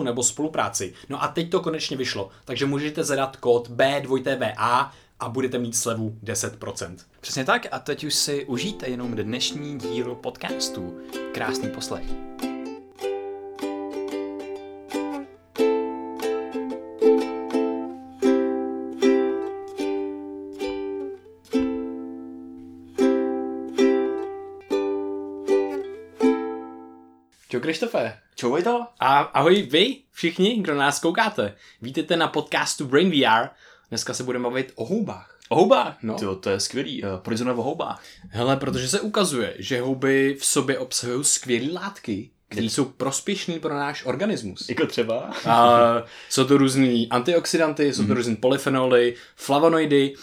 nebo spolupráci. No a teď to konečně vyšlo, takže můžete zadat kód B2TVA a budete mít slevu 10%. Přesně tak a teď už si užijte jenom dnešní díl podcastu. Krásný poslech. Čau Krištofe. Čau Vojto. A ahoj vy všichni, kdo nás koukáte. Vítejte na podcastu Brain VR. Dneska se budeme bavit o houbách. O houbách? No. To, to je skvělý. Uh, proč zrovna o houbách? Hele, protože se ukazuje, že houby v sobě obsahují skvělé látky, které jsou prospěšné pro náš organismus. Jako třeba? A jsou to různý antioxidanty, jsou to různý polyfenoly, flavonoidy,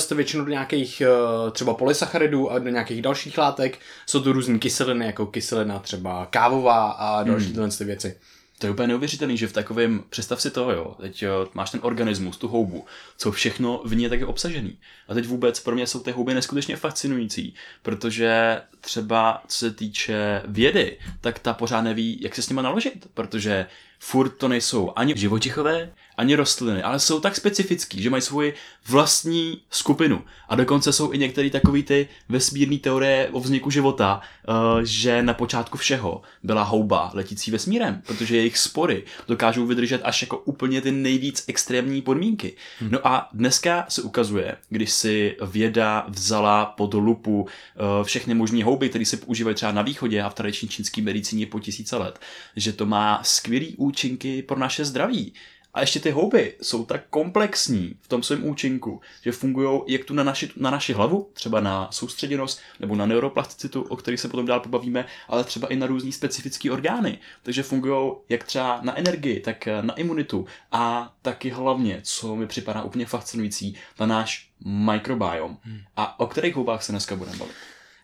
se to většinou do nějakých eh, třeba polysacharidů a do nějakých dalších látek. Jsou to různé kyseliny, jako kyselina třeba kávová a další hmm. tyhle ty věci. To je úplně neuvěřitelný, že v takovém, představ si to, jo, teď jo, máš ten organismus, tu houbu, co všechno v ní je taky obsažený. A teď vůbec pro mě jsou ty houby neskutečně fascinující, protože třeba co se týče vědy, tak ta pořád neví, jak se s nima naložit, protože furt to nejsou ani živočichové, ani rostliny, ale jsou tak specifický, že mají svoji vlastní skupinu. A dokonce jsou i některé takové ty vesmírné teorie o vzniku života, uh, že na počátku všeho byla houba letící vesmírem, protože jejich spory dokážou vydržet až jako úplně ty nejvíc extrémní podmínky. Hmm. No a dneska se ukazuje, když si věda vzala pod lupu uh, všechny možné houby, které se používají třeba na východě a v tradiční čínské medicíně po tisíce let, že to má skvělý účinky pro naše zdraví. A ještě ty houby jsou tak komplexní v tom svém účinku, že fungují jak tu na naši, na naši hlavu, třeba na soustředěnost nebo na neuroplasticitu, o kterých se potom dál pobavíme, ale třeba i na různé specifické orgány. Takže fungují jak třeba na energii, tak na imunitu a taky hlavně, co mi připadá úplně fascinující, na náš mikrobiom. Hmm. A o kterých houbách se dneska budeme bavit?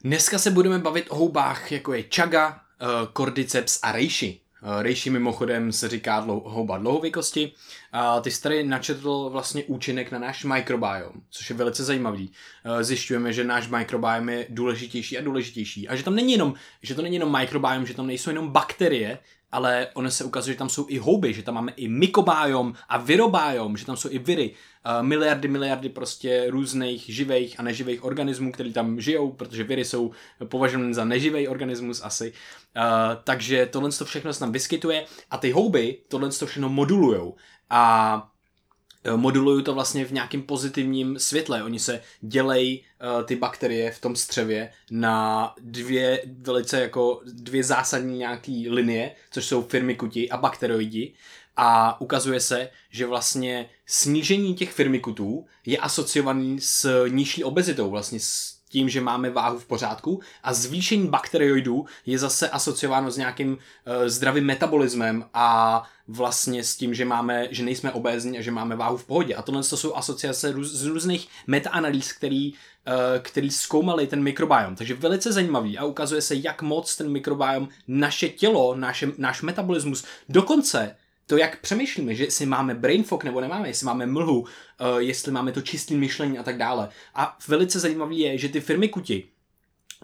Dneska se budeme bavit o houbách, jako je chaga, cordyceps a reishi. Reishi mimochodem se říká houba dlouhověkosti. A ty jsi tady načetl vlastně účinek na náš mikrobiom, což je velice zajímavý. Zjišťujeme, že náš mikrobiom je důležitější a důležitější. A že tam není jenom, že to není jenom mikrobiom, že tam nejsou jenom bakterie, ale ono se ukazuje, že tam jsou i houby, že tam máme i mykobiom a virobiom, že tam jsou i viry, uh, miliardy, miliardy prostě různých živých a neživých organismů, které tam žijou, protože viry jsou považovány za neživý organismus asi. Uh, takže tohle to všechno se tam vyskytuje a ty houby tohle to všechno modulujou. A modulují to vlastně v nějakém pozitivním světle. Oni se dělejí uh, ty bakterie v tom střevě na dvě velice jako dvě zásadní nějaký linie, což jsou firmikuti a bakteroidi. A ukazuje se, že vlastně snížení těch firmikutů je asociovaný s nižší obezitou, vlastně s tím, že máme váhu v pořádku a zvýšení bakterioidů je zase asociováno s nějakým uh, zdravým metabolismem a vlastně s tím, že máme, že nejsme obézní a že máme váhu v pohodě. A tohle to jsou asociace růz, z různých metaanalýz, který, uh, který zkoumali ten mikrobiom. Takže velice zajímavý a ukazuje se, jak moc ten mikrobiom naše tělo, naše, náš metabolismus, dokonce to, jak přemýšlíme, že jestli máme brain fog nebo nemáme, jestli máme mlhu, uh, jestli máme to čisté myšlení a tak dále. A velice zajímavé je, že ty firmy kuti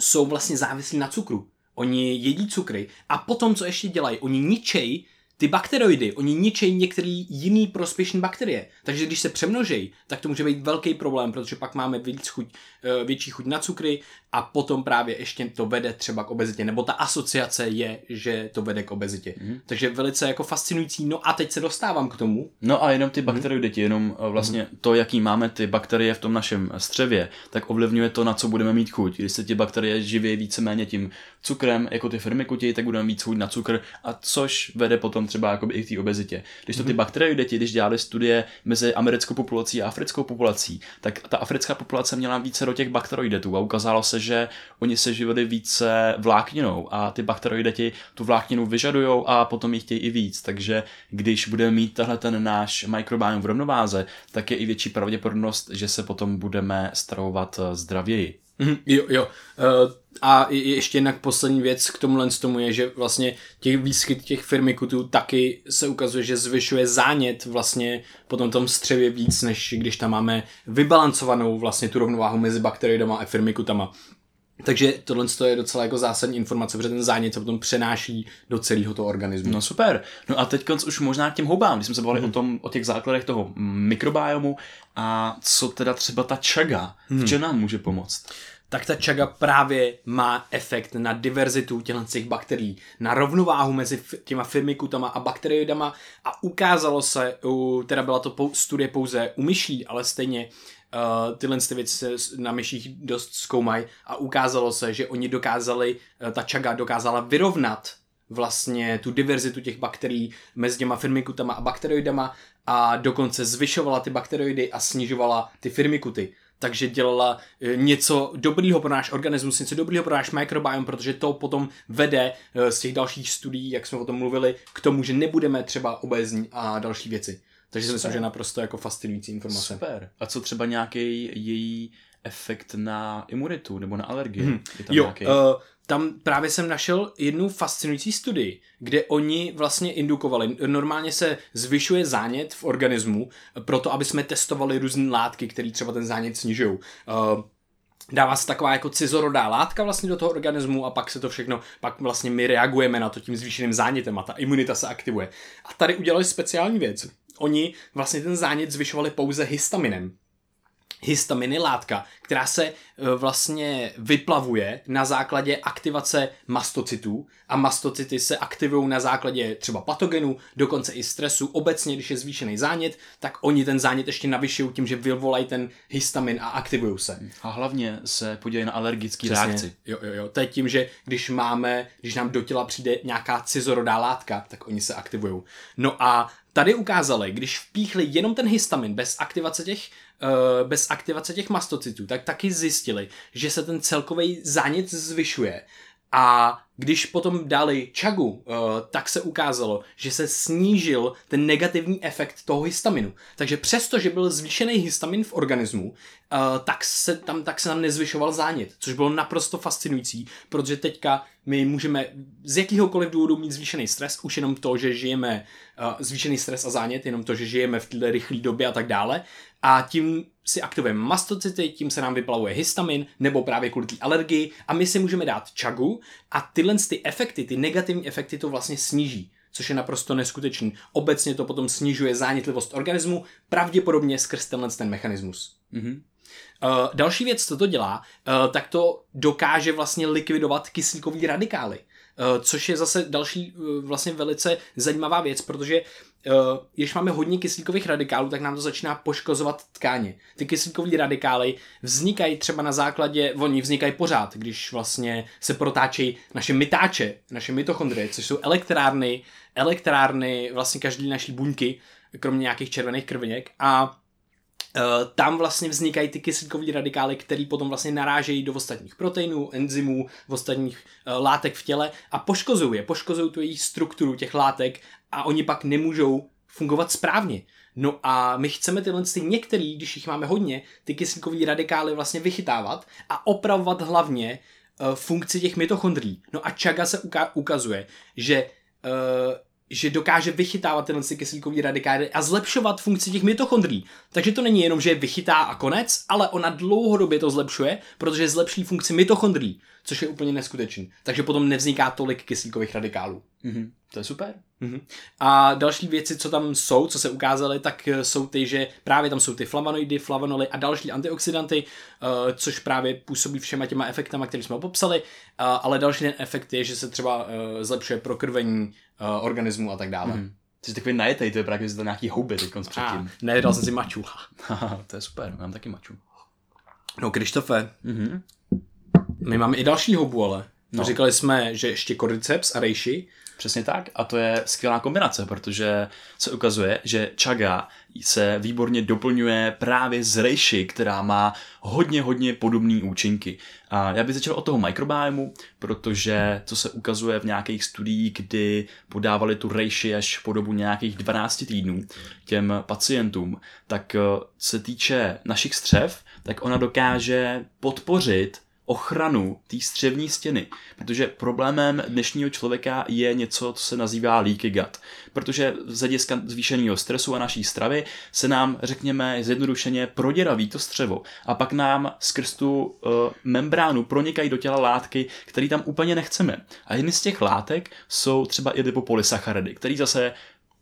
jsou vlastně závislí na cukru. Oni jedí cukry a potom, co ještě dělají, oni ničej ty bakteroidy, oni ničejí některý jiný prospěšný bakterie. Takže když se přemnožejí, tak to může být velký problém, protože pak máme víc chuť, eh, větší chuť na cukry a potom právě ještě to vede třeba k obezitě. Nebo ta asociace je, že to vede k obezitě. Mm. Takže velice jako fascinující. No a teď se dostávám k tomu. No a jenom ty bakteroidy, mm. jenom eh, vlastně mm. to, jaký máme ty bakterie v tom našem střevě, tak ovlivňuje to, na co budeme mít chuť. Když se ty bakterie živí víceméně tím cukrem, jako ty firmy kutí, tak budeme mít chuť na cukr, a což vede potom třeba jakoby i k té obezitě. Když to ty mm. bakteroidy, když dělali studie mezi americkou populací a africkou populací, tak ta africká populace měla více do těch bakteroidetů a ukázalo se, že oni se živili více vlákninou a ty bakteroideti tu vlákninu vyžadují a potom jich chtějí i víc. Takže když budeme mít tahle ten náš mikrobiom v rovnováze, tak je i větší pravděpodobnost, že se potom budeme stravovat zdravěji. Mm, jo, jo. Uh, a ještě jinak poslední věc k tomu tomu je, že vlastně těch výskyt těch firmikutů taky se ukazuje, že zvyšuje zánět vlastně potom tom střevě víc, než když tam máme vybalancovanou vlastně tu rovnováhu mezi bakteriidama a firmikutama. Takže tohle je docela jako zásadní informace, protože ten zánět se potom přenáší do celého toho organismu. No super. No a teď už možná k těm houbám, když jsme se bavili hmm. o, tom, o těch základech toho mikrobiomu a co teda třeba ta čaga, hmm. v čem nám může pomoct? Tak ta čaga právě má efekt na diverzitu těch bakterií, na rovnováhu mezi těma firmikutama a bakterioidama a ukázalo se, teda byla to studie pouze u myší, ale stejně uh, tyhle ty věci na myších dost zkoumají a ukázalo se, že oni dokázali, uh, ta čaga dokázala vyrovnat vlastně tu diverzitu těch bakterií mezi těma firmikutama a bakterioidama a dokonce zvyšovala ty bakterioidy a snižovala ty firmikuty takže dělala eh, něco dobrýho pro náš organismus, něco dobrýho pro náš mikrobiom, protože to potom vede eh, z těch dalších studií, jak jsme o tom mluvili, k tomu, že nebudeme třeba obezní a další věci. Takže si myslím, že naprosto jako fascinující informace. Super. A co třeba nějaký její efekt na imunitu nebo na alergii? Hmm. Je tam jo, nějaký... uh, tam právě jsem našel jednu fascinující studii, kde oni vlastně indukovali, normálně se zvyšuje zánět v organismu, proto aby jsme testovali různé látky, které třeba ten zánět snižují. Uh, dává se taková jako cizorodá látka vlastně do toho organismu a pak se to všechno, pak vlastně my reagujeme na to tím zvýšeným zánětem a ta imunita se aktivuje. A tady udělali speciální věc. Oni vlastně ten zánět zvyšovali pouze histaminem histaminy látka, která se e, vlastně vyplavuje na základě aktivace mastocytů a mastocyty se aktivují na základě třeba patogenů, dokonce i stresu. Obecně, když je zvýšený zánět, tak oni ten zánět ještě navyšují tím, že vyvolají ten histamin a aktivují se. A hlavně se podívají na alergické reakci. Jo, jo, jo. To je tím, že když máme, když nám do těla přijde nějaká cizorodá látka, tak oni se aktivují. No a tady ukázali, když vpíchli jenom ten histamin bez aktivace těch bez aktivace těch mastocytů, tak taky zjistili, že se ten celkový zánět zvyšuje a když potom dali čagu, uh, tak se ukázalo, že se snížil ten negativní efekt toho histaminu. Takže přesto, že byl zvýšený histamin v organismu, uh, tak, se tam, tak se nám nezvyšoval zánět, což bylo naprosto fascinující, protože teďka my můžeme z jakýhokoliv důvodu mít zvýšený stres, už jenom to, že žijeme zvýšený stres a zánět, jenom to, že žijeme v této rychlé době a tak dále. A tím si aktivujeme mastocyty, tím se nám vyplavuje histamin, nebo právě kvůli té alergii a my si můžeme dát čagu a tyhle ty efekty, ty negativní efekty to vlastně sníží což je naprosto neskutečný. Obecně to potom snižuje zánětlivost organismu, pravděpodobně skrz tenhle ten mechanismus. Mm-hmm. Uh, další věc, co to dělá, uh, tak to dokáže vlastně likvidovat kyslíkový radikály. Uh, což je zase další vlastně velice zajímavá věc, protože když máme hodně kyslíkových radikálů, tak nám to začíná poškozovat tkáně. Ty kyslíkové radikály vznikají třeba na základě, oni vznikají pořád, když vlastně se protáčejí naše mytáče, naše mitochondrie, což jsou elektrárny, elektrárny vlastně každý naší buňky, kromě nějakých červených krviněk a Uh, tam vlastně vznikají ty kyslíkové radikály, které potom vlastně narážejí do ostatních proteinů, enzymů, ostatních uh, látek v těle a poškozují je, poškozují tu jejich strukturu těch látek a oni pak nemůžou fungovat správně. No a my chceme tyhle ty některý, když jich máme hodně, ty kyslíkové radikály vlastně vychytávat a opravovat hlavně uh, funkci těch mitochondrií. No a Chaga se uka- ukazuje, že uh, že dokáže vychytávat tyhle kyslíkové radikály a zlepšovat funkci těch mitochondrií. Takže to není jenom, že je vychytá a konec, ale ona dlouhodobě to zlepšuje, protože zlepší funkci mitochondrií, což je úplně neskutečný. Takže potom nevzniká tolik kyslíkových radikálů. Mm-hmm. To je super. Mm-hmm. A další věci, co tam jsou, co se ukázaly, tak eh, jsou ty, že právě tam jsou ty flavonoidy, flavonoly a další antioxidanty, uh, což právě působí všema těma efektama, které jsme popsali, uh, ale další ten efekt je, že se třeba zlepšuje prokrvení uh, organismu a tak dále. Mm-hmm. Jsi takový najetej, to je právě to nějaký houby teď předtím. Ne, dal jsem si maču. to je super, mám taky maču. No, Krištofe, mm-hmm. my máme i další houbu, ale. No. Říkali jsme, že ještě cordyceps a reishi, Přesně tak. A to je skvělá kombinace, protože se ukazuje, že chaga se výborně doplňuje právě z reishi, která má hodně, hodně podobné účinky. A já bych začal od toho mikrobiomu, protože co se ukazuje v nějakých studiích, kdy podávali tu reishi až po dobu nějakých 12 týdnů těm pacientům, tak eh, se týče našich střev, tak ona dokáže podpořit ochranu té střevní stěny, protože problémem dnešního člověka je něco, co se nazývá leaky gut, protože z hlediska zvýšeného stresu a naší stravy se nám, řekněme, zjednodušeně proděraví to střevo a pak nám skrz tu uh, membránu pronikají do těla látky, které tam úplně nechceme. A jedny z těch látek jsou třeba i lipopolysacharidy, které zase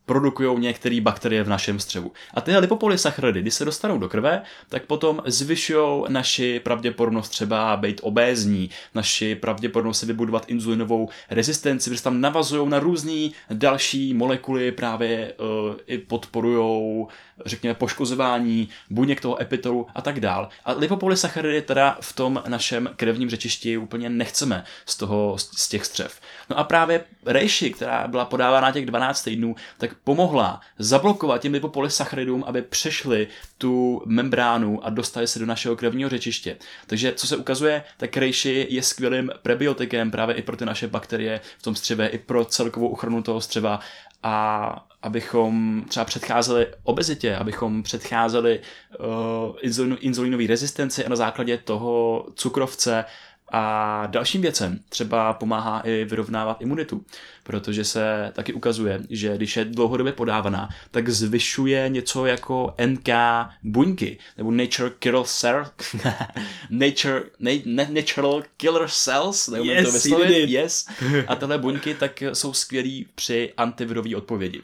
produkují některé bakterie v našem střevu. A tyhle lipopolysacharidy, když se dostanou do krve, tak potom zvyšují naši pravděpodobnost třeba být obézní, naši pravděpodobnost se vybudovat inzulinovou rezistenci, protože tam navazují na různé další molekuly, právě uh, i podporují řekněme, poškozování buněk toho epitelu a tak dál. A lipopolysacharidy teda v tom našem krevním řečišti úplně nechceme z, toho, z těch střev. No a právě reishi, která byla podávána těch 12 týdnů, tak pomohla zablokovat těm lipopolysacharidům, aby přešli tu membránu a dostali se do našeho krevního řečiště. Takže co se ukazuje, tak reishi je skvělým prebiotikem právě i pro ty naše bakterie v tom střevě, i pro celkovou ochranu toho střeva a abychom třeba předcházeli obezitě, abychom předcházeli uh, inzulínové rezistenci a na základě toho cukrovce a dalším věcem třeba pomáhá i vyrovnávat imunitu, protože se taky ukazuje, že když je dlouhodobě podávaná, tak zvyšuje něco jako NK buňky, nebo Nature Killer Cells, nature, na, Natural Killer Cells, nebo yes, to vyslovit, yes. A tyhle buňky tak jsou skvělý při antivirové odpovědi.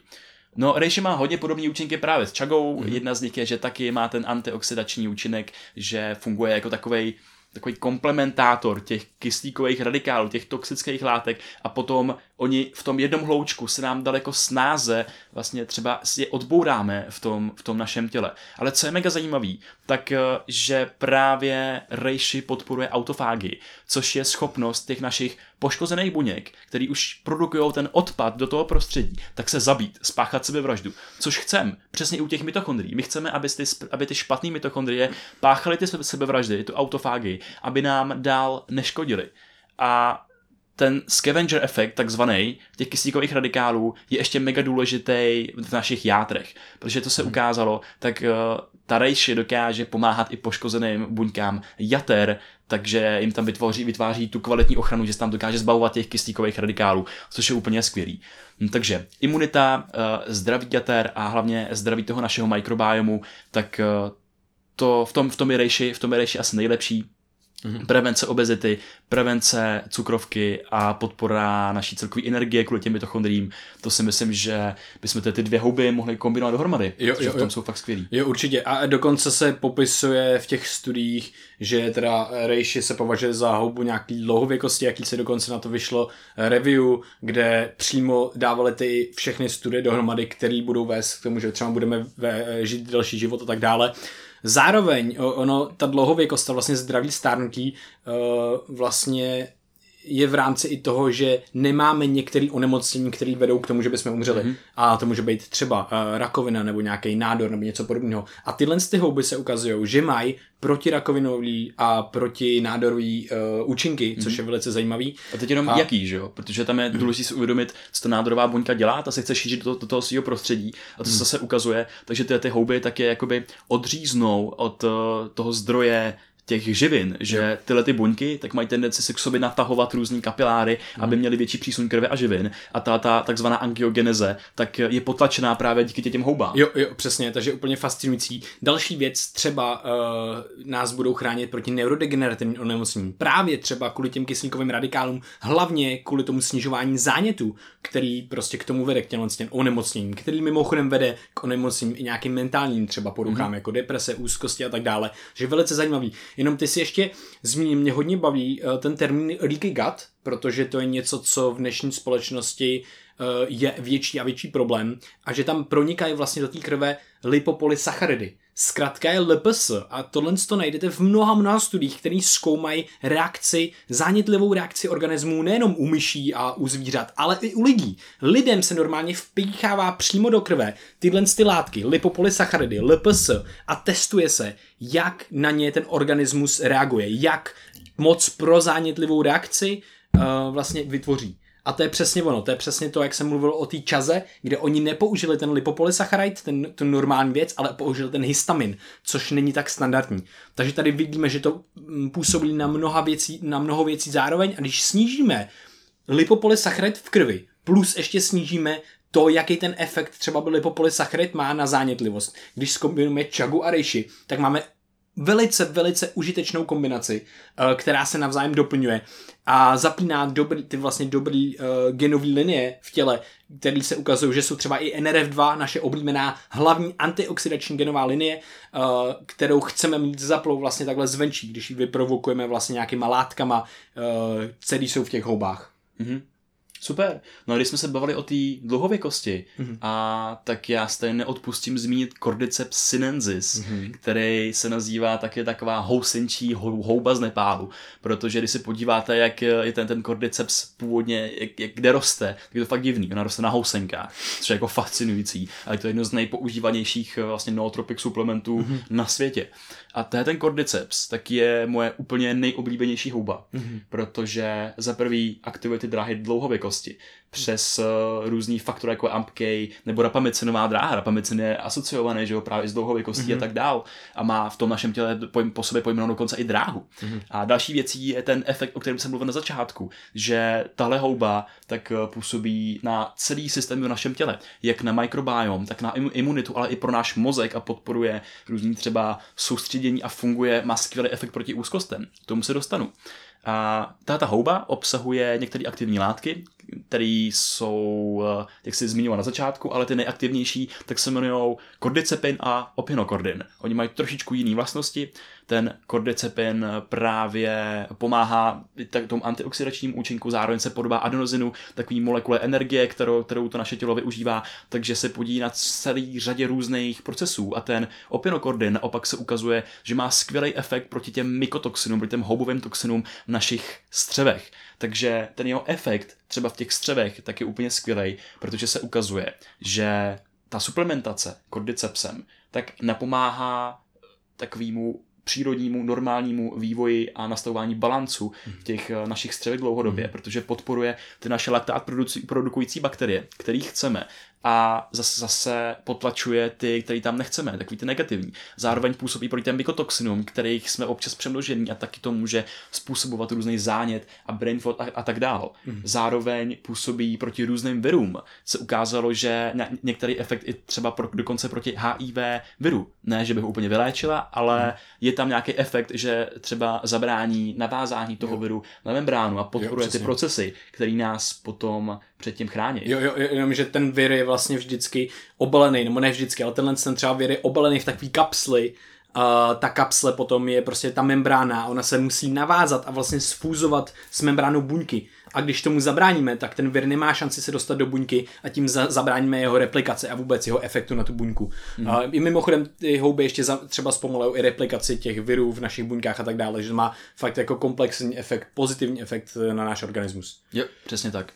No, Reishi má hodně podobné účinky právě s čagou. Mm-hmm. Jedna z nich je, že taky má ten antioxidační účinek, že funguje jako takovej takový komplementátor těch kyslíkových radikálů, těch toxických látek a potom oni v tom jednom hloučku se nám daleko snáze vlastně třeba je odbouráme v tom, v tom našem těle. Ale co je mega zajímavý, tak eh, že právě reishi podporuje autofágii, což je schopnost těch našich poškozených buněk, který už produkují ten odpad do toho prostředí, tak se zabít, spáchat sebevraždu. Což chcem, přesně i u těch mitochondrií. My chceme, aby ty, aby ty špatné mitochondrie páchaly ty sebevraždy, tu autofágii, aby nám dál neškodili. A ten scavenger efekt, takzvaný, těch kyslíkových radikálů, je ještě mega důležitý v našich játrech. Protože to se hmm. ukázalo, tak uh, ta reishi dokáže pomáhat i poškozeným buňkám jater, takže jim tam vytvoří, vytváří tu kvalitní ochranu, že se tam dokáže zbavovat těch kyslíkových radikálů, což je úplně skvělý. Hm, takže imunita, uh, zdraví jater a hlavně zdraví toho našeho mikrobiomu, tak uh, to v tom, v tom je reishi, v tom je reishi asi nejlepší, Mm-hmm. Prevence obezity, prevence cukrovky a podpora naší celkové energie kvůli těm mitochondriím. To si myslím, že bychom ty dvě houby mohli kombinovat dohromady. Jo, jo, v tom jo. jsou fakt skvělí. Jo, určitě. A dokonce se popisuje v těch studiích, že teda reishi se považuje za houbu nějaký dlouhověkosti, jaký se dokonce na to vyšlo review, kde přímo dávali ty všechny studie dohromady, které budou vést k tomu, že třeba budeme žít další život a tak dále. Zároveň ono, ta dlouhověkost, ta vlastně zdravý stárnutí uh, vlastně je v rámci i toho, že nemáme některé onemocnění, které vedou k tomu, že bychom umřeli. Mm-hmm. A to může být třeba uh, rakovina nebo nějaký nádor nebo něco podobného. A tyhle ty houby se ukazují, že mají protirakovinový a protinádorový uh, účinky, mm-hmm. což je velice zajímavý. A teď jenom a... jaký, že jo? Protože tam je mhm. důležité si uvědomit, co ta nádorová buňka dělá, ta se chce šířit do, do toho svého prostředí a to mm. se zase ukazuje, takže ty, ty houby také jakoby odříznou od uh, toho zdroje těch živin, že tyhle ty buňky tak mají tendenci si k sobě natahovat různý kapiláry, aby měly větší přísun krve a živin a ta, ta takzvaná angiogeneze tak je potlačená právě díky těm houbám. Jo, jo, přesně, takže úplně fascinující. Další věc, třeba uh, nás budou chránit proti neurodegenerativním onemocněním. Právě třeba kvůli těm kyslíkovým radikálům, hlavně kvůli tomu snižování zánětu, který prostě k tomu vede k těm, onemocněním, který mimochodem vede k onemocněním i nějakým mentálním třeba poruchám, mm-hmm. jako deprese, úzkosti a tak dále. Že je velice zajímavý. Jenom ty si ještě zmíním, mě hodně baví uh, ten termín gut, protože to je něco, co v dnešní společnosti uh, je větší a větší problém a že tam pronikají vlastně do té krve lipopolysacharidy. Zkrátka je LPS a tohle to najdete v mnoha mnoha studiích, které zkoumají reakci, zánětlivou reakci organismů nejenom u myší a u zvířat, ale i u lidí. Lidem se normálně vpíchává přímo do krve tyhle ty látky, lipopolysacharidy, LPS a testuje se, jak na ně ten organismus reaguje, jak moc pro zánětlivou reakci uh, vlastně vytvoří. A to je přesně ono, to je přesně to, jak jsem mluvil o té čaze, kde oni nepoužili ten lipopolysacharid, ten, ten normální věc, ale použili ten histamin, což není tak standardní. Takže tady vidíme, že to mm, působí na, mnoha věcí, na mnoho věcí zároveň a když snížíme lipopolysacharid v krvi, plus ještě snížíme to, jaký ten efekt třeba byl lipopolysacharid má na zánětlivost. Když zkombinujeme čagu a reishi, tak máme velice, velice užitečnou kombinaci, eh, která se navzájem doplňuje a zapíná dobrý, ty vlastně dobrý uh, genový linie v těle, které se ukazují, že jsou třeba i NRF2, naše oblíbená hlavní antioxidační genová linie, uh, kterou chceme mít zaplou vlastně takhle zvenčí, když ji vyprovokujeme vlastně nějakýma látkama, uh, které jsou v těch houbách. Mm-hmm. Super. No a když jsme se bavili o té dlouhověkosti, mm-hmm. a tak já stejně neodpustím zmínit Cordyceps sinensis, mm-hmm. který se nazývá také taková housenčí houba z Nepálu, protože když se podíváte, jak je ten, ten Cordyceps původně, jak, jak kde roste, tak je to fakt divný. Ona roste na housenkách, což je jako fascinující, ale to je jedno z nejpoužívanějších vlastně nootropic suplementů mm-hmm. na světě. A to je ten Cordyceps, tak je moje úplně nejoblíbenější houba, mm-hmm. protože za prvý aktivuje ty dráhy dlouhověkosti přes uh, různý faktory jako AMPK nebo rapamycinová dráha. Rapamycin je asociovaný že jo, právě s dlouhověkostí mm-hmm. a mhm. tak dál a má v tom našem těle pojm, po sobě pojmenovanou dokonce i dráhu. Mm-hmm. A další věcí je ten efekt, o kterém jsem mluvil na začátku, že tahle houba tak uh, působí na celý systém v našem těle, jak na mikrobiom, tak na imunitu, ale i pro náš mozek a podporuje různý třeba soustředění a funguje, má skvělý efekt proti úzkostem. K tomu se dostanu. A tato houba obsahuje některé aktivní látky, které jsou, eh, jak jsi zmiňoval na začátku, ale ty nejaktivnější, tak se jmenují kordycepin a opinokordin. Oni mají trošičku jiné vlastnosti. Ten kordycepin právě pomáhá tak tomu antioxidačnímu účinku, zároveň se podobá adenozinu, takový molekule energie, kterou, kterou to naše tělo využívá, takže se podílí na celý řadě různých procesů. A ten opinokordin opak se ukazuje, že má skvělý efekt proti těm mykotoxinům, proti těm houbovým toxinům v našich střevech. Takže ten jeho efekt třeba těch střevech tak je úplně skvělý, protože se ukazuje, že ta suplementace kordycepsem tak napomáhá takovému přírodnímu, normálnímu vývoji a nastavování balancu v těch eh, našich střevech dlouhodobě, mm. protože podporuje ty naše laktát produkující bakterie, který chceme a zase, zase potlačuje ty, který tam nechceme, takový ty negativní. Zároveň působí proti těm mykotoxinům, kterých jsme občas přemnožení a taky to může způsobovat různý zánět a brain fog a, a tak dále. Mm. Zároveň působí proti různým virům. Se ukázalo, že ně, některý efekt i třeba pro, dokonce proti HIV viru. Ne, že by ho úplně vyléčila, ale mm. je tam nějaký efekt, že třeba zabrání navázání toho viru na membránu a podporuje jo, ty procesy, které nás potom předtím chrání. Jo, jo, jenom, že ten vir je vlastně vždycky obalený, nebo ne vždycky, ale tenhle ten třeba vir je obalený v takové kapsli, Uh, ta kapsle potom je prostě ta membrána, ona se musí navázat a vlastně sfúzovat s membránou buňky. A když tomu zabráníme, tak ten vir nemá šanci se dostat do buňky a tím za, zabráníme jeho replikaci a vůbec jeho efektu na tu buňku. Mm. Uh, I mimochodem ty houby ještě za, třeba zpomalují i replikaci těch virů v našich buňkách a tak dále, že má fakt jako komplexní efekt, pozitivní efekt na náš organismus. Jo, přesně tak.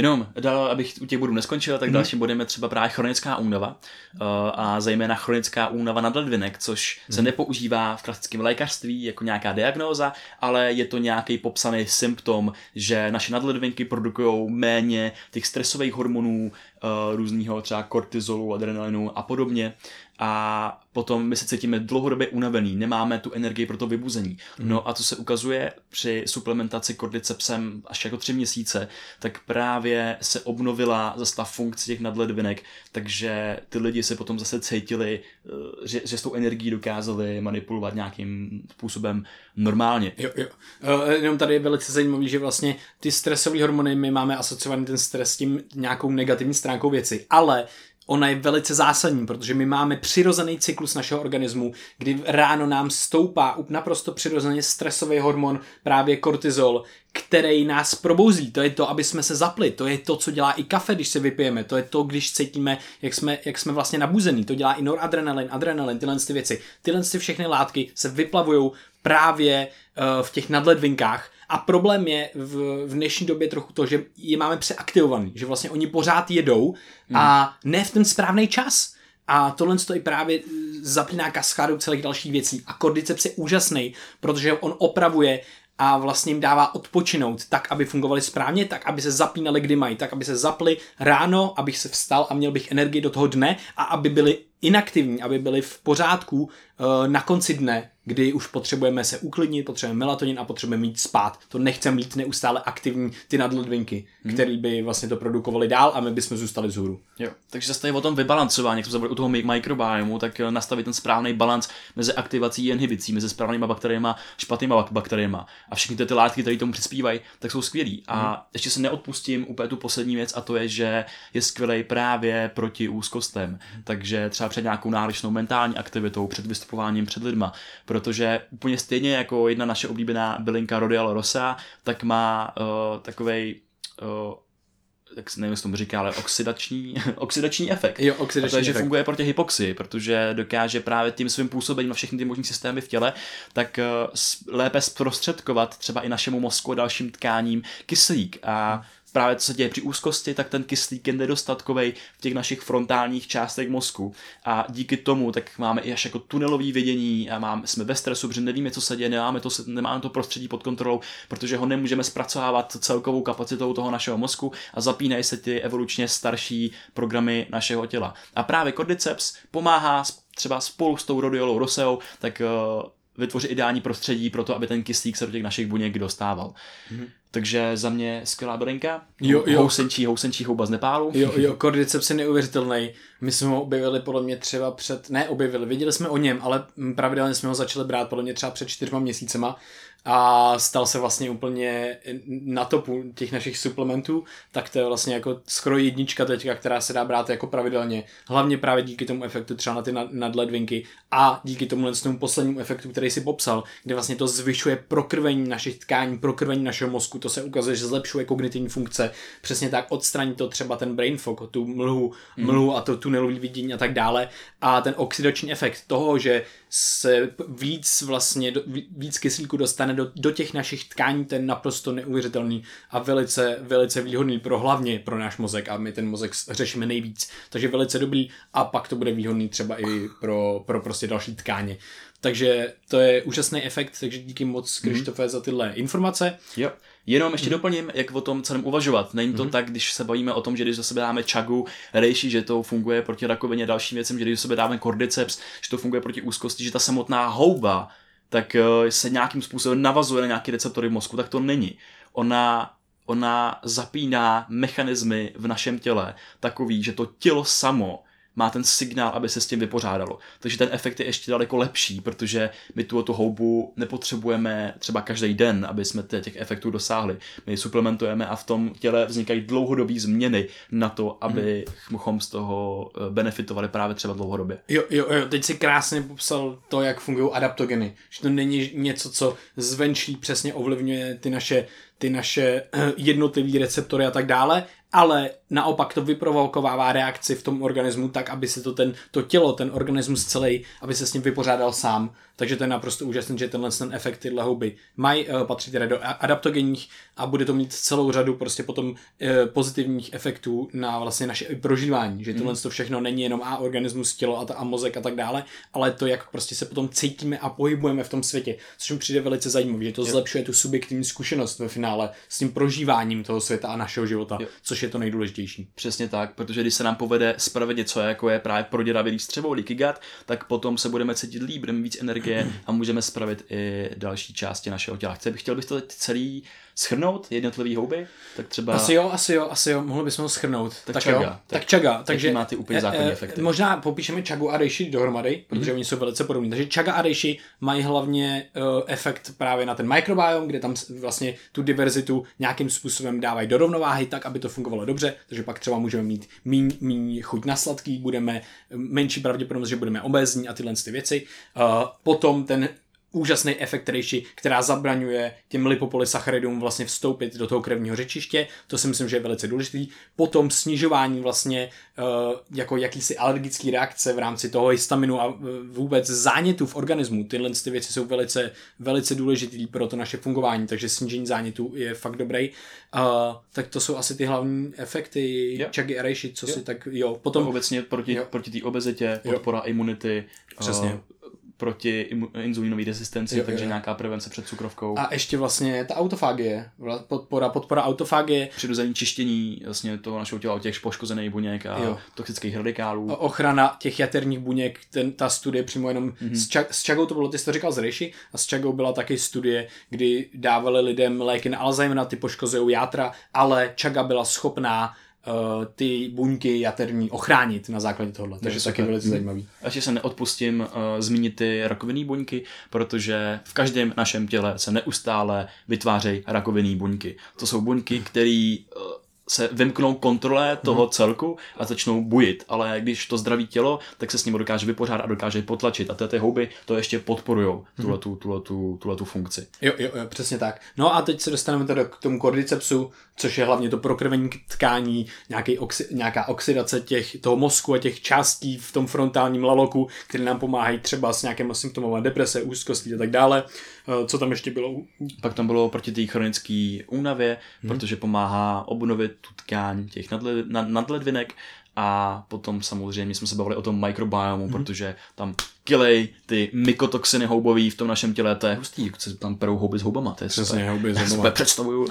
Jenom, dál, abych u těch bodů neskončil, tak mm. dalším bodem je třeba právě chronická únava uh, a zejména chronická únava nadledvinek, což mm. se nepoužívá v klasickém lékařství jako nějaká diagnóza, ale je to nějaký popsaný symptom, že naše nadledvinky produkují méně těch stresových hormonů, různého třeba kortizolu, adrenalinu a podobně a potom my se cítíme dlouhodobě unavený, nemáme tu energii pro to vybuzení. Mm. No a co se ukazuje při suplementaci kordycepsem až jako tři měsíce, tak právě se obnovila zase ta funkce těch nadledvinek, takže ty lidi se potom zase cítili, eh, že, že s tou energií dokázali manipulovat nějakým způsobem normálně. Jo, jo. Uh, jenom tady je velice zajímavé, že vlastně ty stresové hormony, my máme asociovaný ten stres s tím nějakou negativní stránkou věci, ale ona je velice zásadní, protože my máme přirozený cyklus našeho organismu, kdy ráno nám stoupá naprosto přirozeně stresový hormon, právě kortizol, který nás probouzí. To je to, aby jsme se zapli. To je to, co dělá i kafe, když se vypijeme. To je to, když cítíme, jak jsme, jak jsme vlastně nabuzení. To dělá i noradrenalin, adrenalin, tyhle ty věci. Tyhle ty všechny látky se vyplavují právě uh, v těch nadledvinkách a problém je v, v dnešní době trochu to, že je máme přeaktivovaný, že vlastně oni pořád jedou a hmm. ne v ten správný čas. A tohle to i právě zapíná kaskádu celých dalších věcí. A kordyceps je úžasný, protože on opravuje a vlastně jim dává odpočinout tak, aby fungovali správně, tak, aby se zapínali, kdy mají, tak, aby se zapli ráno, abych se vstal a měl bych energii do toho dne a aby byli inaktivní, aby byli v pořádku uh, na konci dne, kdy už potřebujeme se uklidnit, potřebujeme melatonin a potřebujeme mít spát. To nechceme mít neustále aktivní ty nadledvinky, hmm. které by vlastně to produkovaly dál a my bychom zůstali vzhůru. Jo, takže zase tady o tom vybalancování, jak jsme u toho mikrobiomu, tak eh, nastavit ten správný balans mezi aktivací a inhibicí, mezi správnýma bakteriemi a špatnýma bakteriemi. A všechny ty, ty látky, které tomu přispívají, tak jsou skvělý. A hmm. ještě se neodpustím úplně tu poslední věc a to je, že je skvělý právě proti úzkostem. Hmm. Takže třeba před nějakou náročnou mentální aktivitou, před vystupováním před lidma, protože úplně stejně jako jedna naše oblíbená bylinka Rodial rosa, tak má uh, takovej uh, tak nevím, jestli tomu říká, ale oxidační, oxidační efekt. Jo, oxidační a to je, že efekt. funguje proti hypoxii, protože dokáže právě tím svým působením na všechny ty možné systémy v těle, tak uh, lépe zprostředkovat třeba i našemu mozku a dalším tkáním kyslík. A hmm právě co se děje při úzkosti, tak ten kyslík je nedostatkový v těch našich frontálních částech mozku. A díky tomu tak máme i až jako tunelový vidění a máme, jsme ve stresu, protože nevíme, co se děje, nemáme to, nemáme to prostředí pod kontrolou, protože ho nemůžeme zpracovávat celkovou kapacitou toho našeho mozku a zapínají se ty evolučně starší programy našeho těla. A právě Cordyceps pomáhá třeba spolu s tou rodiolou roseou, tak uh, vytvořit ideální prostředí pro to, aby ten kyslík se do těch našich buněk dostával. Mm-hmm. Takže za mě skvělá bylinka. Jo, jo. Housenčí, housenčí houba z Nepálu. Jo, jo, kordyceps je neuvěřitelný. My jsme ho objevili podle mě třeba před, ne objevili, věděli jsme o něm, ale pravidelně jsme ho začali brát podle mě třeba před čtyřma měsícema a stal se vlastně úplně na topu těch našich suplementů, tak to je vlastně jako skoro jednička teďka, která se dá brát jako pravidelně. Hlavně právě díky tomu efektu třeba na ty nadledvinky a díky tomu tomu poslednímu efektu, který si popsal, kde vlastně to zvyšuje prokrvení našich tkání, prokrvení našeho mozku, to se ukazuje, že zlepšuje kognitivní funkce, přesně tak odstraní to třeba ten brain fog, tu mlhu, mm. mlhu a to tunelový vidění a tak dále a ten oxidační efekt toho, že se víc vlastně, víc kyslíku dostane do, do těch našich tkání, ten naprosto neuvěřitelný a velice, velice výhodný pro hlavně pro náš mozek a my ten mozek řešíme nejvíc, takže velice dobrý a pak to bude výhodný třeba i pro, pro prostě další tkáně. Takže to je úžasný efekt, takže díky moc mhm. Krištofe mm-hmm. za tyhle informace. Jo. Jenom ještě mm. doplním, jak o tom celém uvažovat. Není to mm. tak, když se bavíme o tom, že když do sebe dáme čagu, rejši, že to funguje proti rakovině, dalším věcem, že když do sebe dáme kordyceps, že to funguje proti úzkosti, že ta samotná houba tak eh, se nějakým způsobem navazuje na nějaké receptory v mozku, tak to není. Ona ona zapíná mechanismy v našem těle takový, že to tělo samo má ten signál, aby se s tím vypořádalo. Takže ten efekt je ještě daleko lepší, protože my tu tu houbu nepotřebujeme třeba každý den, aby jsme těch efektů dosáhli. My suplementujeme a v tom těle vznikají dlouhodobé změny na to, aby hmm. z toho eh, benefitovali právě třeba dlouhodobě. Jo, jo, jo, teď si krásně popsal to, jak fungují adaptogeny. Že to není něco, co zvenčí přesně ovlivňuje ty naše ty naše eh, jednotlivé receptory a tak dále, ale naopak to vyprovokovává reakci v tom organismu tak, aby se to, ten, to tělo, ten organismus celý, aby se s ním vypořádal sám. Takže to je naprosto úžasné, že tenhle ten efekt tyhle houby mají, eh, patří teda do adaptogenních a bude to mít celou řadu prostě potom eh, pozitivních efektů na vlastně naše prožívání, že tohle mm. to všechno není jenom a organismus, tělo a, ta, a mozek a tak dále, ale to, jak prostě se potom cítíme a pohybujeme v tom světě, což mi přijde velice zajímavé, že to zlepšuje tu subjektivní zkušenost ve finále s tím prožíváním toho světa a našeho života, jo. což je to nejdůležitější důležitější. Přesně tak, protože když se nám povede spravit něco, jako je právě proděravělý střevo, leaky gut, tak potom se budeme cítit líp, budeme mít víc energie a můžeme spravit i další části našeho těla. Chce, chtěl bych to celý schrnout, jednotlivý houby? Tak třeba... Asi jo, asi jo, asi jo, mohli bychom ho schrnout. Tak tak chaga. Jo. Tak, tak chaga. Takže má ty úplně základní eh, eh, efekty? Možná popíšeme chagu a reishi dohromady, protože mm-hmm. oni jsou velice podobní. Takže chaga a reishi mají hlavně uh, efekt právě na ten microbiome, kde tam vlastně tu diverzitu nějakým způsobem dávají do rovnováhy tak, aby to fungovalo dobře, takže pak třeba můžeme mít míň, míň chuť na sladký, budeme menší pravděpodobnost, že budeme obézní a tyhle ty věci. Uh, potom ten úžasný efekt reishi, která zabraňuje těm lipopolysacharidům vlastně vstoupit do toho krevního řečiště, to si myslím, že je velice důležitý. Potom snižování vlastně uh, jako jakýsi alergický reakce v rámci toho histaminu a uh, vůbec zánětu v organismu. Tyhle ty věci jsou velice, velice důležitý pro to naše fungování, takže snížení zánětu je fakt dobrý. Uh, tak to jsou asi ty hlavní efekty Jo. chagy a reishi, co Jo. si tak, jo. Potom obecně proti, Jo. proti té obezitě, Jo. podpora imunity, Přesně. eh, proti imu, inzulínové rezistenci, Jo, takže jo. nějaká prevence před cukrovkou. a ještě vlastně ta autofágie, vla- podpora, podpora autofágie, přirozené čištění vlastně toho našeho těla od těch poškozených buněk a Jo. toxických radikálů. ochrana těch jaterních buněk, ten, ta studie přímo jenom mm-hmm. s, čag, s Čagou to bylo, ty jsi to říkal z Reishi, a s Čagou byla taky studie, kdy dávali lidem léky na Alzheimera, ty poškozují játra, ale Čaga byla schopná uh, ty buňky jaterní ochránit na základě tohohle, takže je taky velice zajímavý. A Ještě se neodpustím uh, zmínit ty rakovinné buňky, protože v každém našem těle se neustále vytvářejí rakovinné buňky. To jsou buňky, které uh, se vymknou kontrole toho celku a začnou bujit, ale když to zdraví tělo, tak se s ním dokáže vypořádat a dokáže potlačit a ty, ty houby to ještě podporují, tuhle, tu, tuhle, tu, tuhle tu funkci. Jo, jo, jo, přesně tak. No a teď se dostaneme teda k tomu kordycepsu, což je hlavně to prokrvení tkání, nějaký oxi, nějaká oxidace těch, toho mozku a těch částí v tom frontálním laloku, které nám pomáhají třeba s nějakým symptomem deprese, úzkostí a tak dále. Eh, Co tam ještě bylo? Pak tam bylo proti té chronické únavě, hmm. protože pomáhá obnovit tu tkáň těch nadle, nad, nadledvinek a potom samozřejmě jsme se bavili o tom mikrobiomu, hmm. protože tam kilej ty mykotoxiny houbový v tom našem těle, to je hustý, jak se tam perou houby s houbama, to je super. Přesně, houby s houbama. představuju.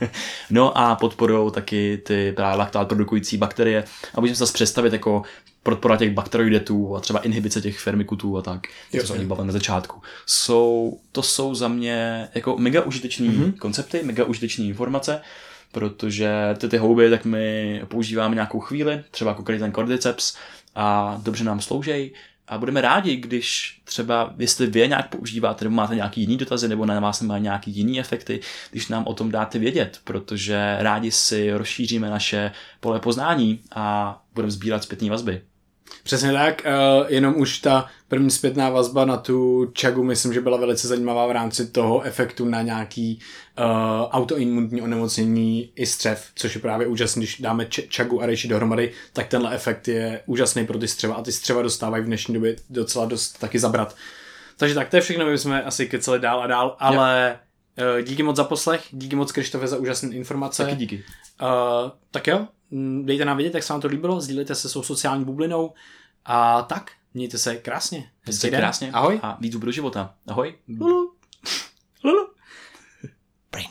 no a podporují taky ty právě laktát produkující bakterie a můžeme se zase představit jako podpora těch bakteroidetů a třeba inhibice těch fermikutů a tak, Jo, co se o jo. nich bavíme na začátku. Jsou, to jsou za mě jako mega užitečný mm-hmm. koncepty, mega užitečné informace, protože ty, ty houby, tak my používáme nějakou chvíli, třeba jako tady ten cordyceps a dobře nám sloužej a budeme rádi, když třeba, jestli vy nějak používáte, nebo máte nějaký jiný dotazy, nebo na vás má nějaký jiný efekty, když nám o tom dáte vědět, protože rádi si rozšíříme naše pole poznání a budeme sbírat zpětné vazby. Přesně tak, uh, jenom už ta první zpětná vazba na tu čagu myslím, že byla velice zajímavá v rámci toho efektu na nějaký uh, autoimunitní onemocnění i střev, což je právě úžasný, když dáme č- čagu a reishi dohromady, tak tenhle efekt je úžasný pro ty střeva a ty střeva dostávají v dnešní době docela dost taky zabrat. Takže tak, to je všechno, my jsme asi keceli dál a dál, ale uh, díky moc za poslech, díky moc Krištofe za úžasné informace. Taky díky. Uh, tak jo, dejte nám vědět, jak se vám to líbilo, sdílejte se svou sociální bublinou a tak, mějte se krásně. Mějte se krásně Ahoj. a víc do života. Ahoj. Lulu. Lulu. Brain